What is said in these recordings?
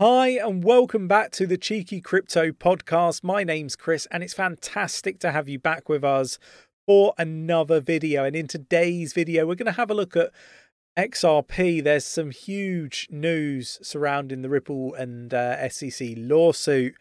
Hi, and welcome back to the Cheeky Crypto Podcast. My name's Chris, and it's fantastic to have you back with us for another video. And in today's video, we're going to have a look at XRP. There's some huge news surrounding the Ripple and uh, SEC lawsuit.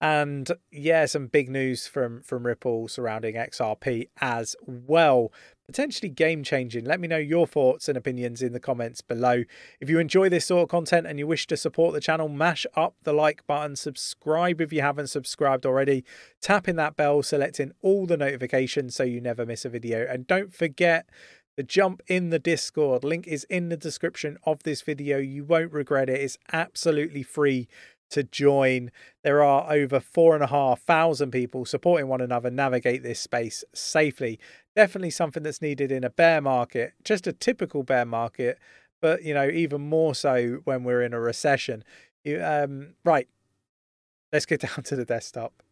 And yeah, some big news from from Ripple surrounding XRP as well. Potentially game changing. Let me know your thoughts and opinions in the comments below. If you enjoy this sort of content and you wish to support the channel, mash up the like button, subscribe if you haven't subscribed already, tapping that bell, selecting all the notifications so you never miss a video. And don't forget to jump in the Discord. Link is in the description of this video. You won't regret it. It's absolutely free to join. There are over four and a half thousand people supporting one another navigate this space safely. Definitely something that's needed in a bear market, just a typical bear market, but you know, even more so when we're in a recession. You, um, right, let's get down to the desktop.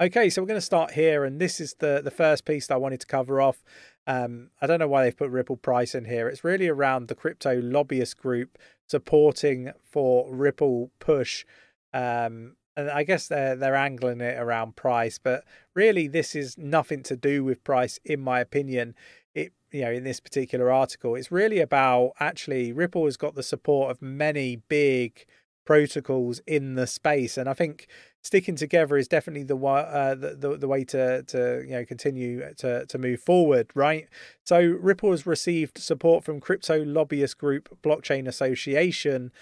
Okay, so we're going to start here, and this is the the first piece that I wanted to cover off. Um, I don't know why they've put Ripple price in here. It's really around the crypto lobbyist group supporting for Ripple push. Um, and I guess they're they're angling it around price, but really this is nothing to do with price, in my opinion. It you know in this particular article, it's really about actually Ripple has got the support of many big protocols in the space, and I think sticking together is definitely the, uh, the, the the way to to you know continue to to move forward, right? So Ripple has received support from crypto lobbyist group Blockchain Association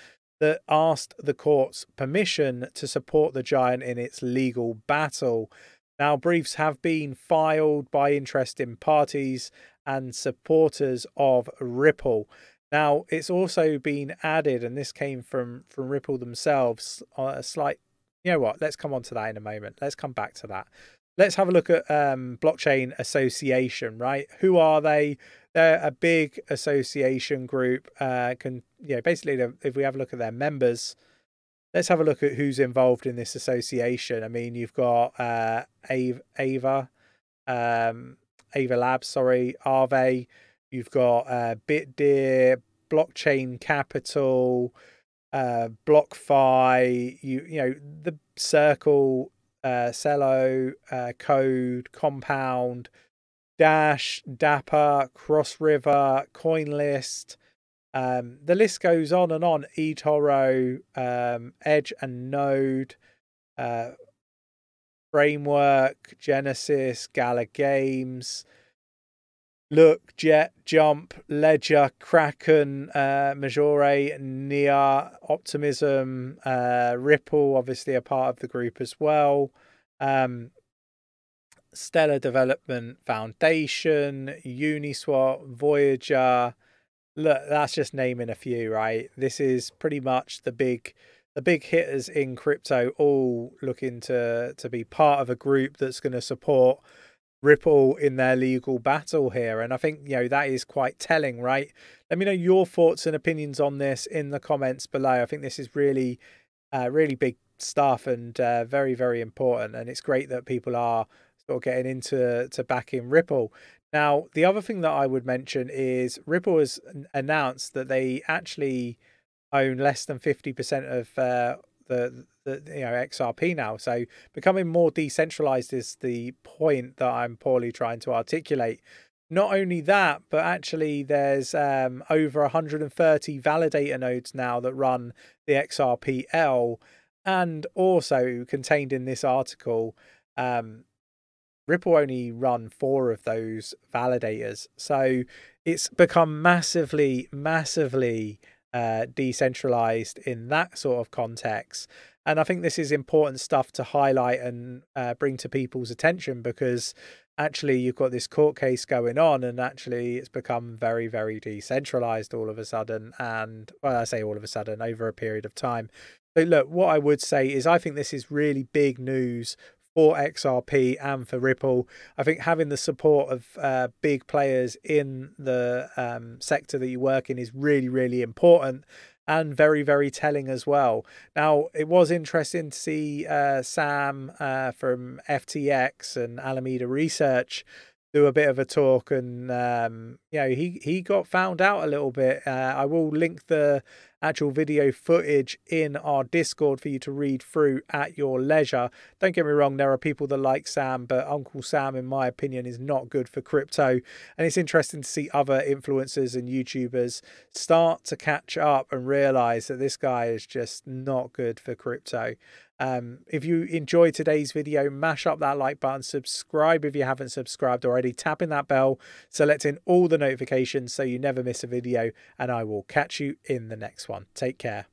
that asked the court's permission to support the giant in its legal battle. Now, briefs have been filed by interested parties and supporters of Ripple. Now, it's also been added, and this came from from Ripple themselves, a slight you know what? Let's come on to that in a moment. Let's come back to that. Let's have a look at um, Blockchain Association, right? Who are they? They're a big association group. Uh, can you know basically if we have a look at their members, let's have a look at who's involved in this association. I mean, you've got uh, Ava, Ava, um, Ava Labs, sorry, Aave. You've got uh, Bitdeer, Blockchain Capital uh, BlockFi, you you know the Circle, uh, Celo, uh, Code, Compound, Dash, Dapper, Cross River, CoinList. Um, the list goes on and on. eToro, um, Edge and Node, uh, Framework, Genesis, Gala Games, Look, Jet, Jump, Ledger, Kraken, uh, Majore, NEAR, Optimism, uh, Ripple, obviously a part of the group as well. Um, Stellar Development Foundation, Uniswap, Voyager. Look, that's just naming a few, right? This is pretty much the big the big hitters in crypto all looking to to be part of a group that's going to support Ripple in their legal battle here. And I think, you know, that is quite telling, right? Let me know your thoughts and opinions on this in the comments below. I think this is really, uh, really big stuff and uh, very, very important. And it's great that people are sort of getting into to backing Ripple. Now, the other thing that I would mention is Ripple has announced that they actually own less than 50% of uh, the the you know XRP now. So becoming more decentralized is the point that I'm poorly trying to articulate. Not only that, but actually there's um, over 130 validator nodes now that run the XRPL, and also contained in this article, um, Ripple only run four of those validators. So it's become massively, massively uh, decentralized in that sort of context. And I think this is important stuff to highlight and uh, bring to people's attention because actually you've got this court case going on and actually it's become very, very decentralized all of a sudden. And well, I say all of a sudden over a period of time. But look, what I would say is I think this is really big news for XRP and for Ripple. I think having the support of uh, big players in the um, sector that you work in is really, really important and very, very telling as well. Now, it was interesting to see uh, Sam uh, from FTX and Alameda Research do a bit of a talk and um, you know he he got found out a little bit uh, i will link the actual video footage in our Discord for you to read through at your leisure. Don't get me wrong, there are people that like Sam, but Uncle Sam, in my opinion, is not good for crypto. And it's interesting to see other influencers and YouTubers start to catch up and realize that this guy is just not good for crypto. Um, if you enjoyed today's video, mash up that like button, subscribe if you haven't subscribed already, tapping that bell, selecting all the notifications so you never miss a video, and I will catch you in the next one. Take care.